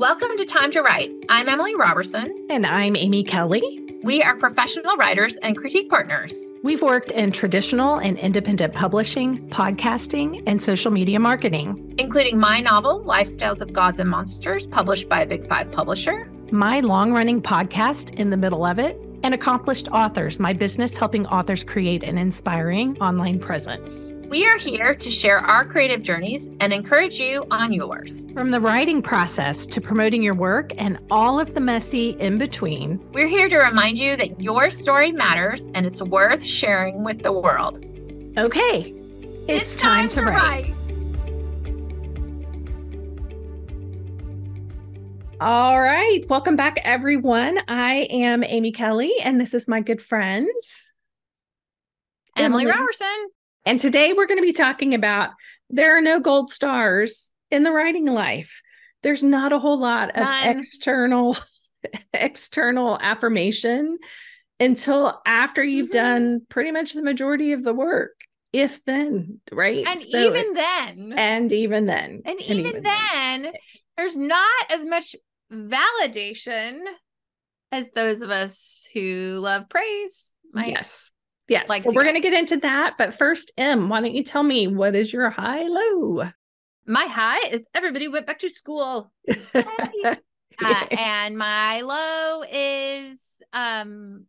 Welcome to Time to Write. I'm Emily Roberson. And I'm Amy Kelly. We are professional writers and critique partners. We've worked in traditional and independent publishing, podcasting, and social media marketing, including my novel, Lifestyles of Gods and Monsters, published by a Big Five publisher, my long running podcast, In the Middle of It, and Accomplished Authors, my business helping authors create an inspiring online presence. We are here to share our creative journeys and encourage you on yours. From the writing process to promoting your work and all of the messy in between, we're here to remind you that your story matters and it's worth sharing with the world. Okay, it's, it's time, time, to, write. write. All right. Welcome back, everyone. I am Amy Kelly, and this is my good friend, Emily, Emily. Roberson. And today we're going to be talking about there are no gold stars in the writing life. There's not a whole lot of None. external external affirmation until after you've mm-hmm. done pretty much the majority of the work. If then, right? And so even then. And even then. And, and even, even, then, then, there's not as much validation as those of us who love praise yes Yes. Like so we're going to get into that. But first, M, why don't you tell me what is your high low? My high is everybody went back to school. uh, and my low is um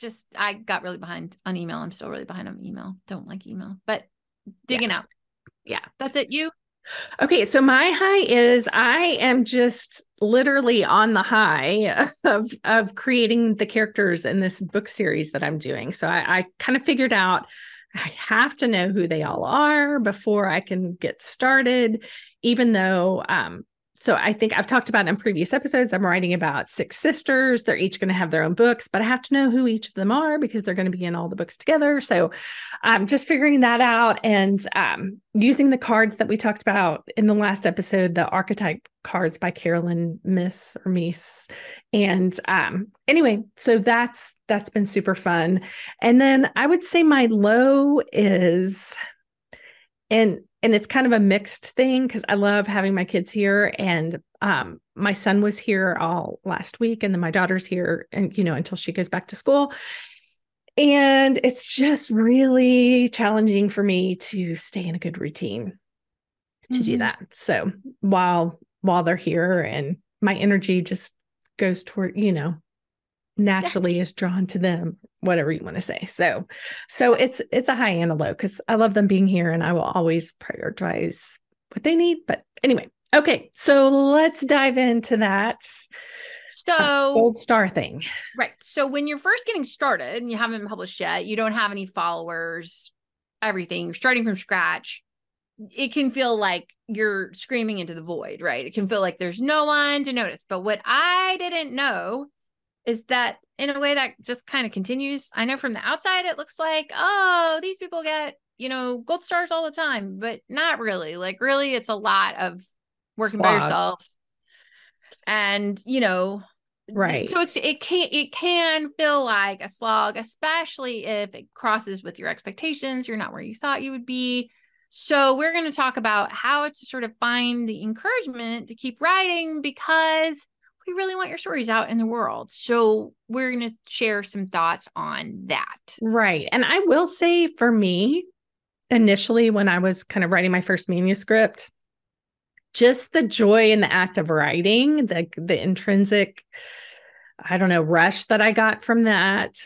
just I got really behind on email. I'm still really behind on email. Don't like email, but digging yeah. out. Yeah. That's it. You? Okay, so my high is I am just literally on the high of of creating the characters in this book series that I'm doing. So I, I kind of figured out I have to know who they all are before I can get started, even though um, so I think I've talked about in previous episodes. I'm writing about six sisters. They're each going to have their own books, but I have to know who each of them are because they're going to be in all the books together. So I'm just figuring that out and um, using the cards that we talked about in the last episode, the archetype cards by Carolyn Myss or Meese. And um, anyway, so that's that's been super fun. And then I would say my low is and and it's kind of a mixed thing because I love having my kids here and um, my son was here all last week and then my daughter's here and you know until she goes back to school and it's just really challenging for me to stay in a good routine to mm-hmm. do that so while while they're here and my energy just goes toward you know naturally yeah. is drawn to them whatever you want to say. So so it's it's a high and a low because i love them being here and i will always prioritize what they need but anyway okay so let's dive into that so uh, gold star thing. Right so when you're first getting started and you haven't published yet you don't have any followers everything you're starting from scratch it can feel like you're screaming into the void right? It can feel like there's no one to notice. But what i didn't know is that in a way that just kind of continues. I know from the outside it looks like, oh, these people get, you know, gold stars all the time, but not really. Like really it's a lot of working Slog. by yourself. And, you know, right. So it's it can it can feel like a slog, especially if it crosses with your expectations, you're not where you thought you would be. So we're going to talk about how to sort of find the encouragement to keep writing because we really want your stories out in the world. So we're going to share some thoughts on that. Right. And I will say for me, initially, when I was kind of writing my first manuscript, just the joy in the act of writing, the the intrinsic, I don't know, rush that I got from that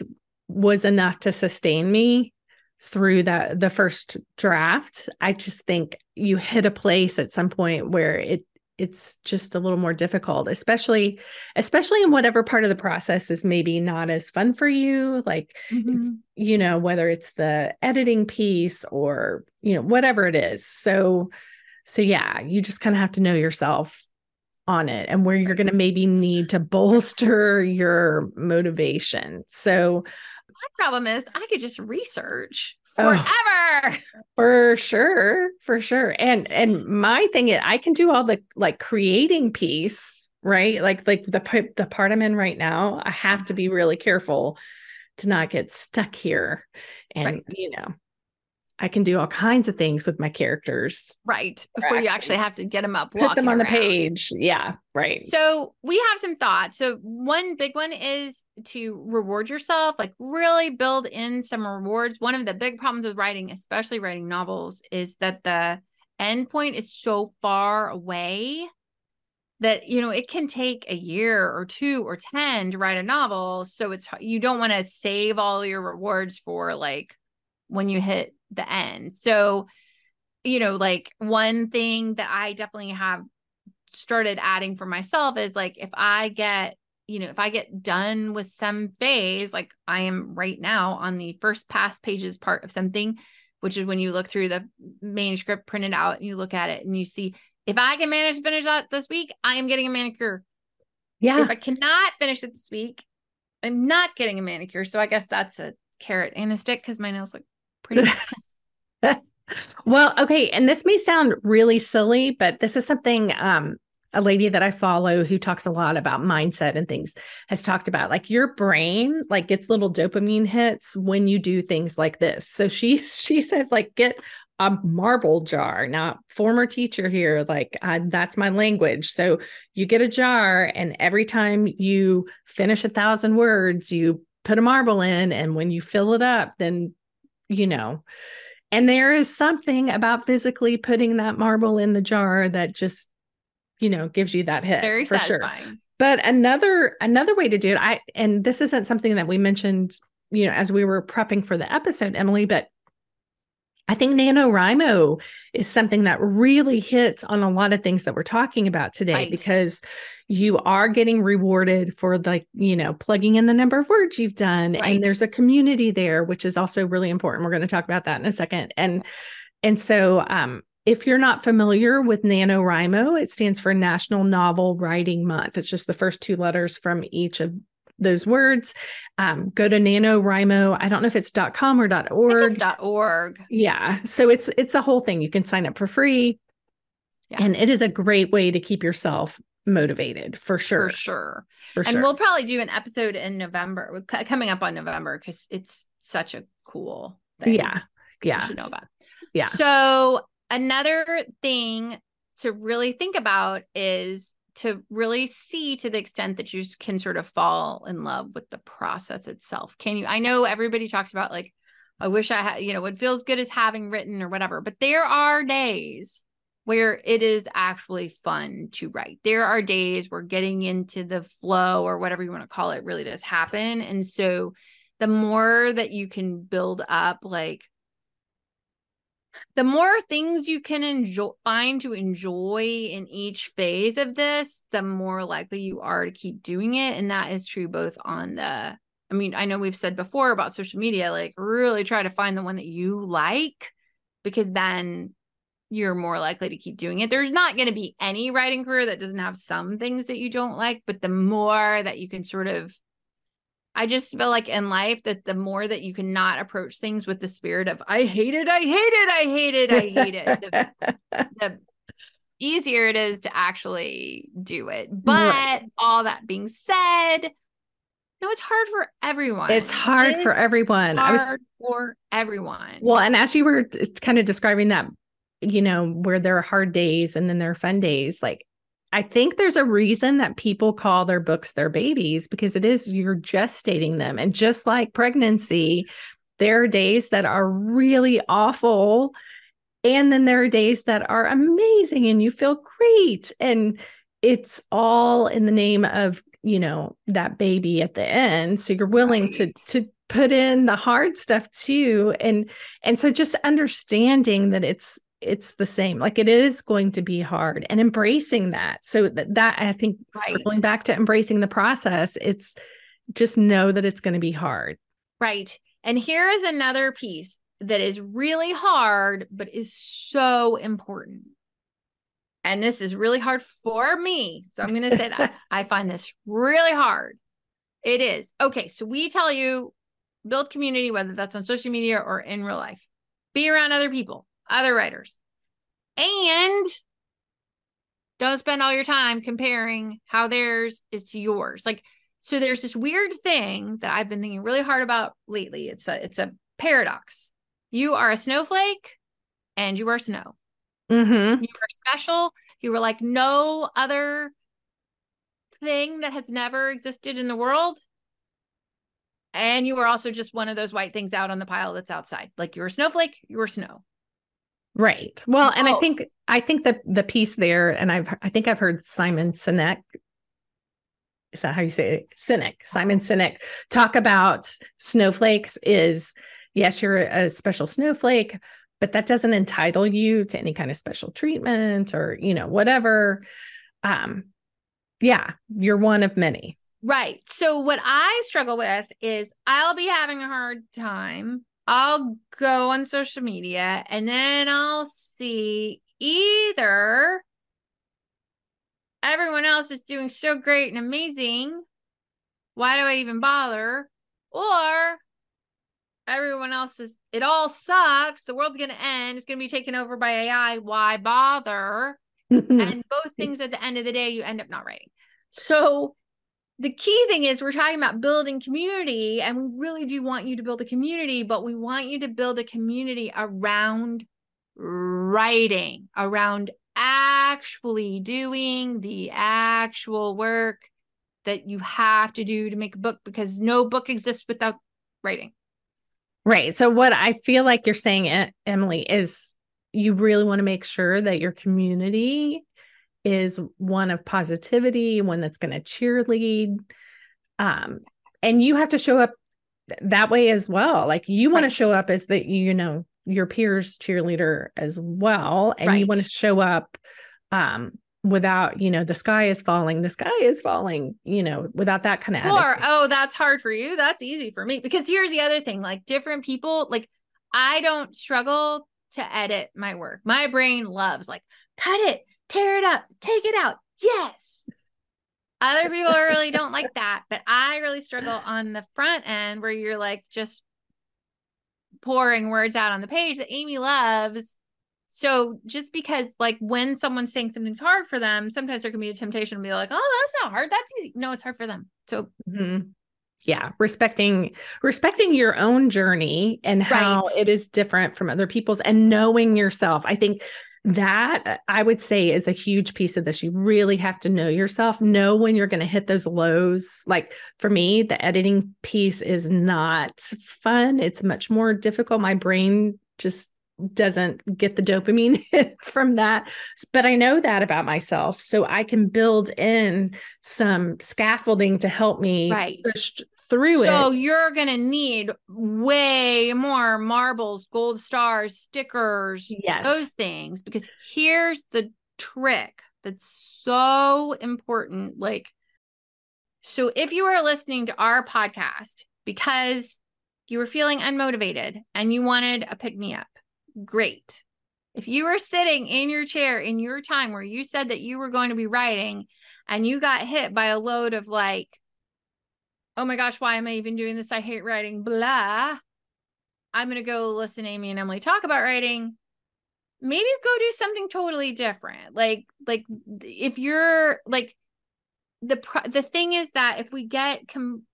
was enough to sustain me through that the first draft. I just think you hit a place at some point where it it's just a little more difficult especially especially in whatever part of the process is maybe not as fun for you like mm-hmm. you know whether it's the editing piece or you know whatever it is so so yeah you just kind of have to know yourself on it and where you're going to maybe need to bolster your motivation so my problem is i could just research forever. Oh, for sure, for sure. And and my thing is I can do all the like creating piece, right? Like like the the part I'm in right now, I have to be mm-hmm. really careful to not get stuck here. And right. you know, I can do all kinds of things with my characters. Right. Before you actually have to get them up, put them on around. the page. Yeah. Right. So we have some thoughts. So one big one is to reward yourself, like really build in some rewards. One of the big problems with writing, especially writing novels, is that the end point is so far away that you know it can take a year or two or 10 to write a novel so it's you don't want to save all your rewards for like when you hit the end. So, you know, like one thing that I definitely have started adding for myself is like if I get, you know, if I get done with some phase, like I am right now on the first pass pages part of something, which is when you look through the manuscript printed out and you look at it and you see if I can manage to finish that this week, I am getting a manicure. Yeah. If I cannot finish it this week, I'm not getting a manicure. So I guess that's a carrot and a stick because my nails look pretty. well, okay. And this may sound really silly, but this is something um, a lady that I follow who talks a lot about mindset and things has talked about like your brain like gets little dopamine hits when you do things like this. So she she says like get a marble jar. Now, former teacher here, like uh, that's my language. So you get a jar, and every time you finish a thousand words, you put a marble in, and when you fill it up, then you know. And there is something about physically putting that marble in the jar that just, you know, gives you that hit. Very for satisfying. Sure. But another another way to do it, I and this isn't something that we mentioned, you know, as we were prepping for the episode, Emily, but I think NaNoWriMo is something that really hits on a lot of things that we're talking about today right. because you are getting rewarded for like, you know, plugging in the number of words you've done. Right. And there's a community there, which is also really important. We're going to talk about that in a second. And and so um if you're not familiar with NaNoWriMo, it stands for National Novel Writing Month. It's just the first two letters from each of those words. Um, go to NaNoWriMo. I don't know if it's .com or .org. .org. Yeah. So it's it's a whole thing. You can sign up for free. Yeah. And it is a great way to keep yourself motivated for sure. For sure. For and sure. we'll probably do an episode in November, coming up on November, because it's such a cool thing. Yeah. Yeah. You should know about. Yeah. So another thing to really think about is to really see to the extent that you can sort of fall in love with the process itself. Can you? I know everybody talks about like, I wish I had, you know, what feels good is having written or whatever, but there are days where it is actually fun to write. There are days where getting into the flow or whatever you want to call it really does happen. And so the more that you can build up like the more things you can enjoy find to enjoy in each phase of this the more likely you are to keep doing it. And that is true both on the i mean i know we've said before about social media like really try to find the one that you like because then you're more likely to keep doing it. There's not going to be any writing career that doesn't have some things that you don't like but the more that you can sort of I just feel like in life that the more that you cannot approach things with the spirit of I hate it, I hate it, I hate it, I hate it, the, the easier it is to actually do it. But right. all that being said, no, it's hard for everyone. It's hard it's for everyone. Hard I was for everyone. Well, and as you were kind of describing that, you know, where there are hard days and then there are fun days, like I think there's a reason that people call their books their babies because it is you're gestating them. And just like pregnancy, there are days that are really awful. And then there are days that are amazing and you feel great. And it's all in the name of, you know, that baby at the end. So you're willing right. to to put in the hard stuff too. And and so just understanding that it's it's the same like it is going to be hard and embracing that so that, that i think right. circling back to embracing the process it's just know that it's going to be hard. Right and here is another piece that is really hard but is so important. And this is really hard for me so i'm going to say that i find this really hard. It is okay so we tell you build community whether that's on social media or in real life. Be around other people other writers. And don't spend all your time comparing how theirs is to yours. Like, so there's this weird thing that I've been thinking really hard about lately. It's a it's a paradox. You are a snowflake and you are snow. Mm-hmm. You are special. You were like no other thing that has never existed in the world. And you were also just one of those white things out on the pile that's outside. Like you're a snowflake, you're snow. Right. Well, and I think I think the the piece there, and I've I think I've heard Simon Sinek. Is that how you say it? Sinek, Simon Sinek, talk about snowflakes. Is yes, you're a special snowflake, but that doesn't entitle you to any kind of special treatment or you know whatever. Um, yeah, you're one of many. Right. So what I struggle with is I'll be having a hard time. I'll go on social media and then I'll see either everyone else is doing so great and amazing. Why do I even bother? Or everyone else is, it all sucks. The world's going to end. It's going to be taken over by AI. Why bother? and both things at the end of the day you end up not writing so the key thing is we're talking about building community and we really do want you to build a community but we want you to build a community around writing around actually doing the actual work that you have to do to make a book because no book exists without writing Right. So what I feel like you're saying, Emily, is you really want to make sure that your community is one of positivity, one that's going to cheerlead. Um, and you have to show up th- that way as well. Like you want Right. to show up as the, you know, your peers cheerleader as well. And you want to show up um without, you know, the sky is falling, the sky is falling, you know, without that kind of or attitude. oh that's hard for you that's easy for me because here's the other thing like different people like i don't struggle to edit my work my brain loves like cut it tear it up take it out yes other people really don't like that but i really struggle on the front end where you're like just pouring words out on the page that amy loves so just because like when someone's saying something's hard for them sometimes there can be a temptation to be like oh that's not hard that's easy no it's hard for them so Mhm. Yeah, respecting respecting your own journey and how Right. it is different from other people's and knowing yourself. I think that uh, I would say is a huge piece of this. You really have to know yourself, know when you're going to hit those lows. Like for me, the editing piece is not fun. It's much more difficult. My brain just doesn't get the dopamine from that. But I know that about myself. So I can build in some scaffolding to help me Right. push through so it. So you're gonna need way more marbles gold stars stickers Yes. those things because here's the trick that's so important like so if you are listening to our podcast because you were feeling unmotivated and you wanted a pick me up great if you were sitting in your chair in your time where you said that you were going to be writing and you got hit by a load of like oh my gosh, why am I even doing this? I hate writing, blah. I'm going to go listen to Amy and Emily talk about writing. Maybe go do something totally different. Like, like if you're like, the pro- the thing is that if we get com-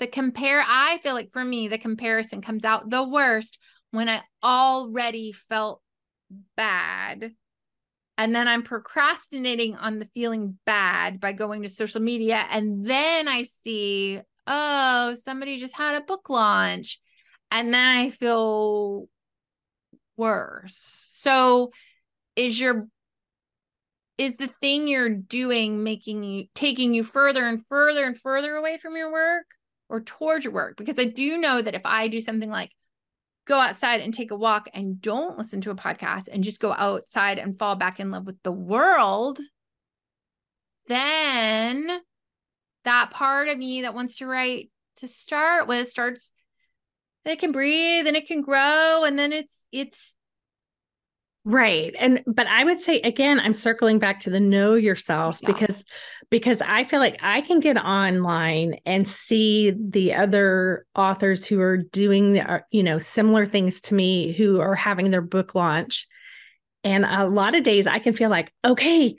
the compare, I feel like for me the comparison comes out the worst when I already felt bad and then I'm procrastinating on the feeling bad by going to social media. And then I see, oh, somebody just had a book launch. And then I feel worse. So is your is the thing you're doing making you taking you further and further and further away from your work or towards your work? Because I do know that if I do something like go outside and take a walk and don't listen to a podcast and just go outside and fall back in love with the world, then that part of me that wants to write to start with starts it can breathe and it can grow and then it's it's Right. And but I would say again, I'm circling back to the know yourself Yourself. because because I feel like I can get online and see the other authors who are doing the, uh, you know similar things to me who are having their book launch and a lot of days I can feel like okay,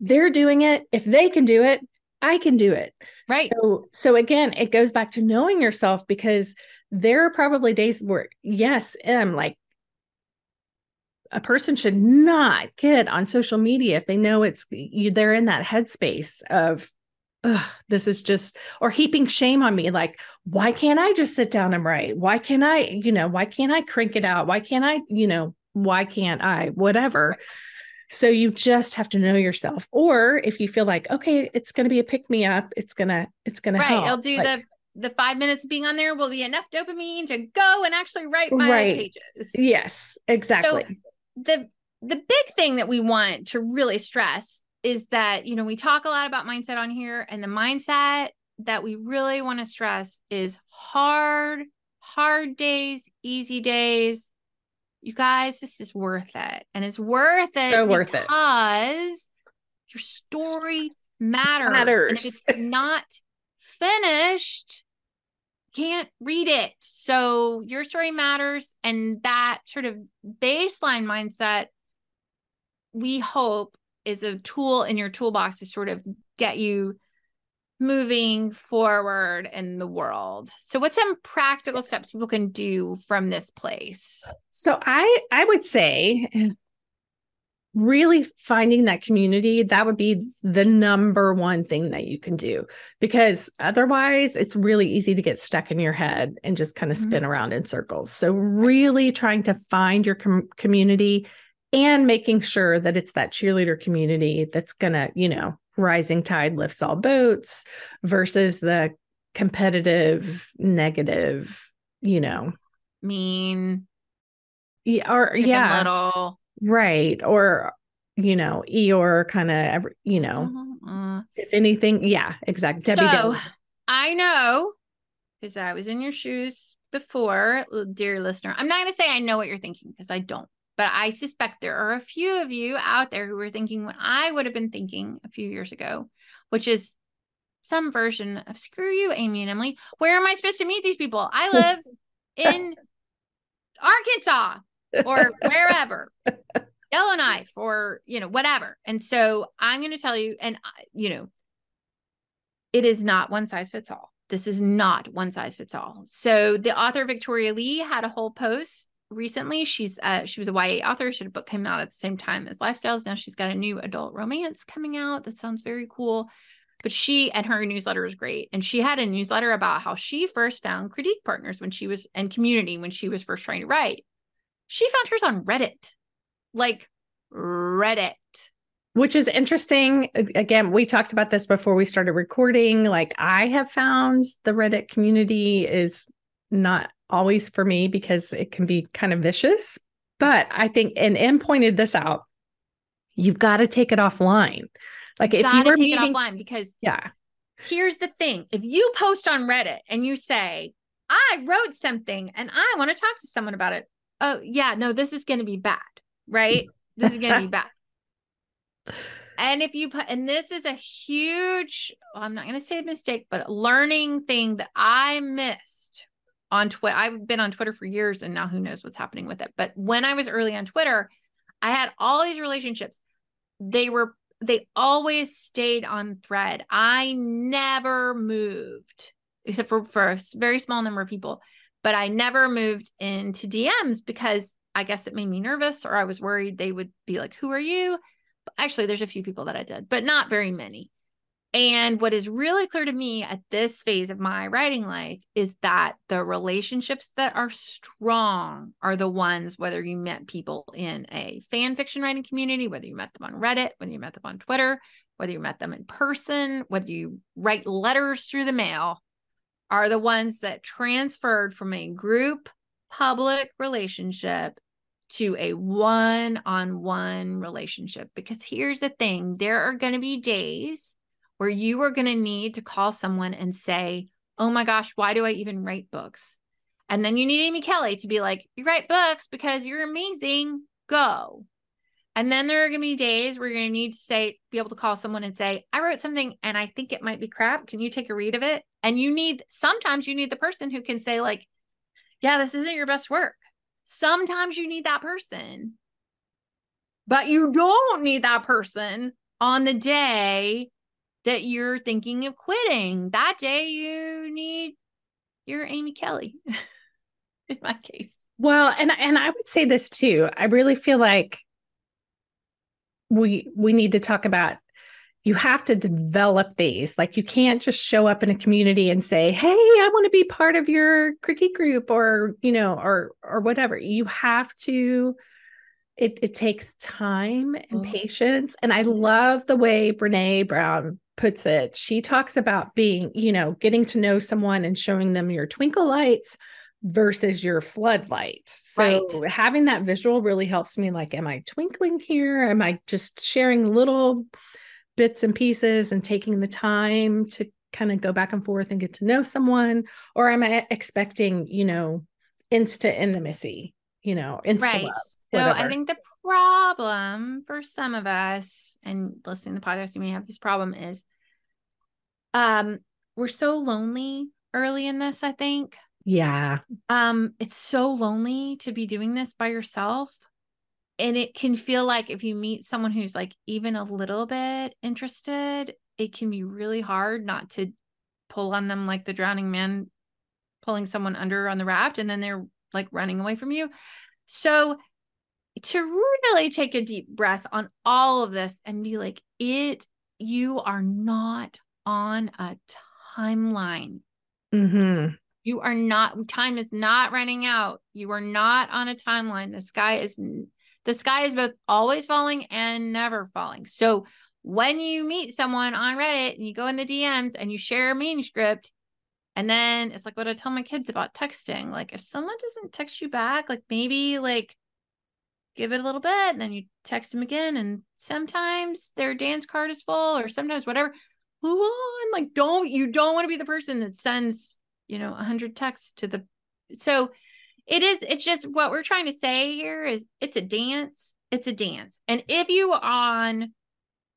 they're doing it. If they can do it, I can do it. Right. So so again, it goes back to knowing yourself because there are probably days where, yes, I'm like, a person should not get on social media if they know it's you, they're in that headspace of this is just or heaping shame on me like why can't i just sit down and write? Why can't i you know why can't i crank it out? Why can't i you know why can't i? Whatever. So you just have to know yourself. Or if you feel like okay it's going to be a pick me up. It's going to it's going right to help i'll do like, the the five minutes being on there will be enough dopamine to go and actually write my Right. pages. Yes exactly the the big thing that we want to really stress is that you know we talk a lot about mindset on here and the mindset that we really want to stress is hard hard days easy days you guys this is worth it and it's worth it So worth it. because your story matters, and Matters. if it's not finished can't read it. So your story matters. And that sort of baseline mindset, we hope, is a tool in your toolbox to sort of get you moving forward in the world. So, what's some practical Yes. steps people can do from this place? So I I would say really finding that community that would be the number one thing that you can do because otherwise it's really easy to get stuck in your head and just kind of Mhm. spin around in circles. So really trying to find your com- community and making sure that it's that cheerleader community that's going to, you know, rising tide lifts all boats versus the competitive negative, you know. Mean, Yeah, or yeah. little. Right. Or, you know, Eeyore kind of every, you know, Uh, if anything, yeah, exactly. Debbie So Downer. I know because I was in your shoes before, dear listener. I'm not going to say I know what you're thinking because I don't, but I suspect there are a few of you out there who are thinking what I would have been thinking a few years ago, which is some version of screw you, Amy and Emily. Where am I supposed to meet these people? I live in Arkansas or wherever. Yellowknife or you know whatever. And so I'm going to tell you and you know it is not one size fits all. This is not one size fits all. So the author Victoria Lee had a whole post recently. She's uh she was a YA author. She had a book came out at the same time as Lifestyles. Now she's got a new adult romance coming out that sounds very cool. But she and her newsletter is great. And she had a newsletter about how she first found critique partners when she was and community when she was first trying to write. She found hers on Reddit. Like Reddit. which is interesting. Again, we talked about this before we started recording. Like, I have found the Reddit community is not always for me because it can be kind of vicious. But I think, and M pointed this out, you've got to take it offline. Like, if you were take meeting, it offline because yeah, here's the thing if you post on reddit and you say i wrote something and i want to talk to someone about it oh yeah no this is going to be bad right? This is going to be bad. And if you put and this is a huge well, i'm not going to say a mistake but a learning thing that i missed on twitter i've been on twitter for years and now who knows what's happening with it. But when i was early on twitter i had all these relationships. They were they always stayed on thread. I never moved except for for a very small number of people, but I never moved into DMs because I guess it made me nervous or I was worried they would be like, "Who are you?" Actually, there's a few people that I did, but not very many. And what is really clear to me at this phase of my writing life is that the relationships that are strong are the ones, whether you met people in a fan fiction writing community, whether you met them on Reddit, whether you met them on Twitter, whether you met them in person, whether you write letters through the mail, are the ones that transferred from a group public relationship to a one on one relationship. Because here's the thing there are going to be days where you are going to need to call someone and say, Oh my gosh, why do I even write books? And then you need Amy Kelly to be like, You write books because you're amazing. Go. And then there are going to be days where you're going to need to say, be able to call someone and say, I wrote something and I think it might be crap. Can you take a read of it? And you need, sometimes you need the person who can say, like, yeah, this isn't your best work. Sometimes you need that person, but you don't need that person on the day that you're thinking of quitting. That day you need your Amy Kelly. in my case. Well, and and I would say this too. I really feel like we we need to talk about you have to develop these. Like you can't just show up in a community and say, "Hey, I want to be part of your critique group," or you know, or or whatever. You have to. It it takes time and oh. patience, and I love the way Brene Brown puts it. She talks about being, you know, getting to know someone and showing them your twinkle lights versus your floodlight. So right. having that visual really helps me like am I twinkling here? Am I just sharing little bits and pieces and taking the time to kind of go back and forth and get to know someone or am I expecting, you know, instant intimacy, you know, instant right. Love, so I think the problem for some of us and listening to the podcast, you may have this problem is um we're so lonely early in this, I think. Yeah. Um, it's so lonely to be doing this by yourself. And it can feel like if you meet someone who's like even a little bit interested, it can be really hard not to pull on them like the drowning man pulling someone under on the raft and then they're like running away from you. So to really take a deep breath on all of this and be like, it, you are not on a timeline. Mm-hmm. You are not, time is not running out. You are not on a timeline. The sky is, the sky is both always falling and never falling. So when you meet someone on Reddit and you go in the DMs and you share a manuscript, and then it's like what I tell my kids about texting. Like if someone doesn't text you back, like maybe like give it a little bit and then you text them again. And sometimes their dance card is full or sometimes whatever. Move on. Like don't you don't want to be the person that sends you know a 100 texts to the so it is it's just what we're trying to say here is it's a dance it's a dance and if you on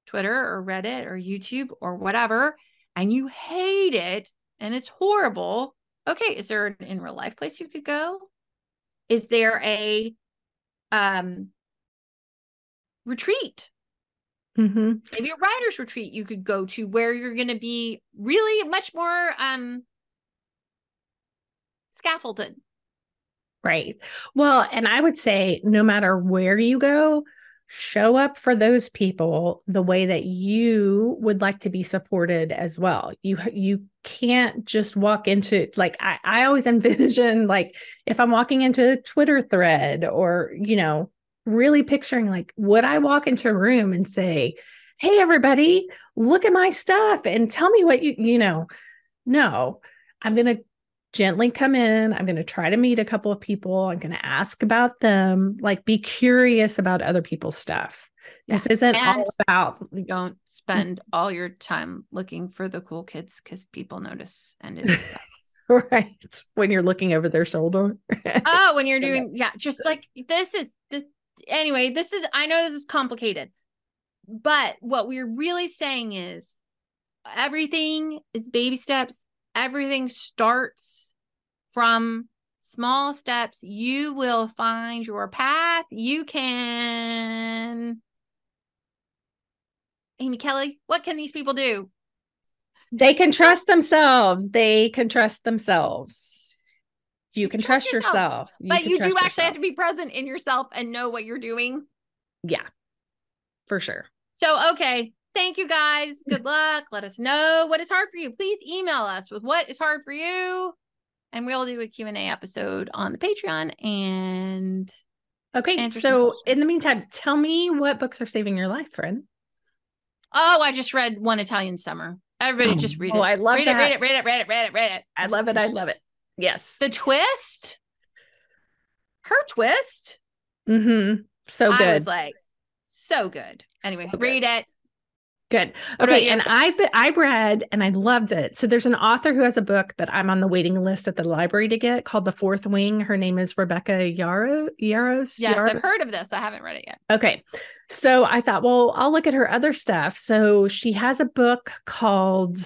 twitter or reddit or youtube or whatever and you hate it and it's horrible okay is there an in real life place you could go is there a um retreat mm-hmm. maybe a writer's retreat you could go to where you're going to be really much more um scaffolded. Right. Well, and I would say no matter where you go, show up for those people the way that you would like to be supported as well. You you can't just walk into like I, I always envision like if I'm walking into a Twitter thread or you know, really picturing like would I walk into a room and say, Hey everybody, look at my stuff and tell me what you you know. No, I'm gonna gently come in. I'm going to try to meet a couple of people. I'm going to ask about them, like be curious about other people's stuff. Yeah. This isn't and all about don't mm-hmm. spend all your time looking for the cool kids because people notice and it's right when you're looking over their shoulder. oh, when you're doing yeah, just like this is this anyway, this is I know this is complicated. But what we're really saying is everything is baby steps everything starts from small steps. You will find your path. You can. Amy Kelly, what can these people do? They can trust themselves. They can trust themselves. You, you can trust, trust yourself. yourself. You but you do actually yourself. have to be present in yourself and know what you're doing. Yeah, for sure. So, okay, thank you guys. Good luck. Let us know what is hard for you. Please email us with what is hard for you. And we'll do a Q&A episode on the Patreon and Okay. So in the meantime, tell me what books are saving your life, friend. Oh, I just read One Italian Summer. Everybody oh, just read oh, it. Oh, I love read that. it, read it, read it, read it, read it, read it. I love it. I love it. Yes. The twist. Her twist. Mm-hmm. So good. I was like, so good. Anyway, so read it. Good. Okay. And I've I read and I loved it. So there's an author who has a book that I'm on the waiting list at the library to get called The Fourth Wing. Her name is Rebecca Yarros. Yarros. Yes? I've heard of this. I haven't read it yet. Okay. So I thought, well, I'll look at her other stuff. So she has a book called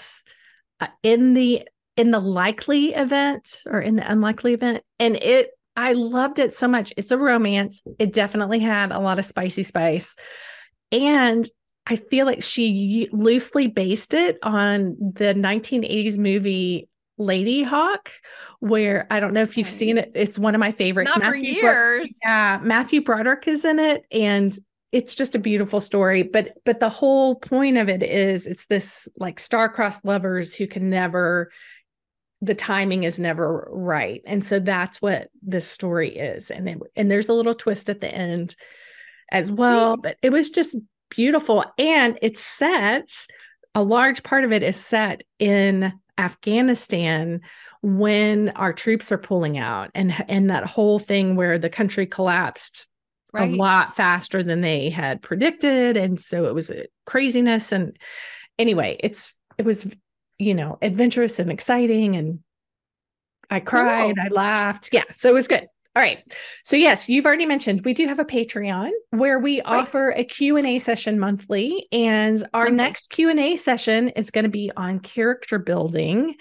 uh, In the in the likely event or in the unlikely event and it I loved it so much. It's a romance. It definitely had a lot of spicy spice. And I feel like she loosely based it on the 1980s movie Ladyhawke, where I don't know if you've Okay. seen it. It's one of my favorites. Not for Matthew Bro- years. yeah, Matthew Broderick is in it, and it's just a beautiful story. But but the whole point of it is it's this like star-crossed lovers who can never the timing is never right. And so that's what this story is. And it, and there's a little twist at the end as well, but it was just beautiful. And it's set a large part of it is set in Afghanistan when our troops are pulling out and and that whole thing where the country collapsed Right. a lot faster than they had predicted. And so it was a craziness. And anyway it's it was you know adventurous and exciting. And i cried Cool. i laughed. Yeah so it was good all right so yes you've already mentioned we do have a patreon where we Right. offer a q&a session monthly and our Monthly. next q&a session is going to be on character building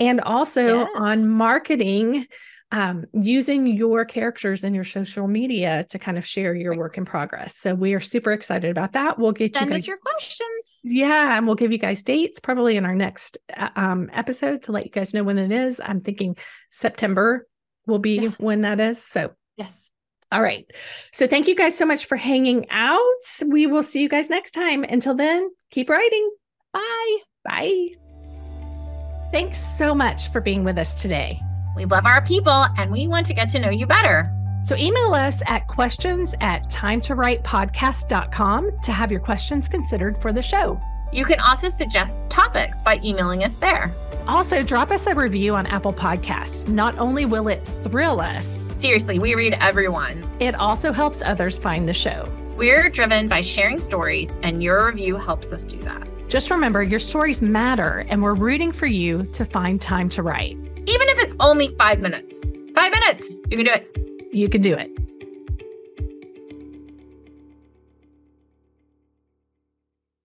and also Yes. on marketing um, using your characters in your social media to kind of share your Right. work in progress. So we are super excited about that. We'll get Send you us guys, your questions. yeah, and we'll give you guys dates probably in our next uh, um, episode to let you guys know when it is. I'm thinking September will be Yeah. when that is. So Yes. all right. So thank you guys so much for hanging out. We will see you guys next time. Until then, keep writing. Bye. Bye. Thanks so much for being with us today. We love our people and we want to get to know you better. So email us at questions at timetowritepodcast.com to have your questions considered for the show. You can also suggest topics by emailing us there. Also, drop us a review on Apple Podcasts. Not only will it thrill us, Seriously, we read everyone. it also helps others find the show. We're driven by sharing stories, and your review helps us do that. Just remember, your stories matter, and we're rooting for you to find time to write. Even if it's only five minutes. Five minutes. You can do it. You can do it.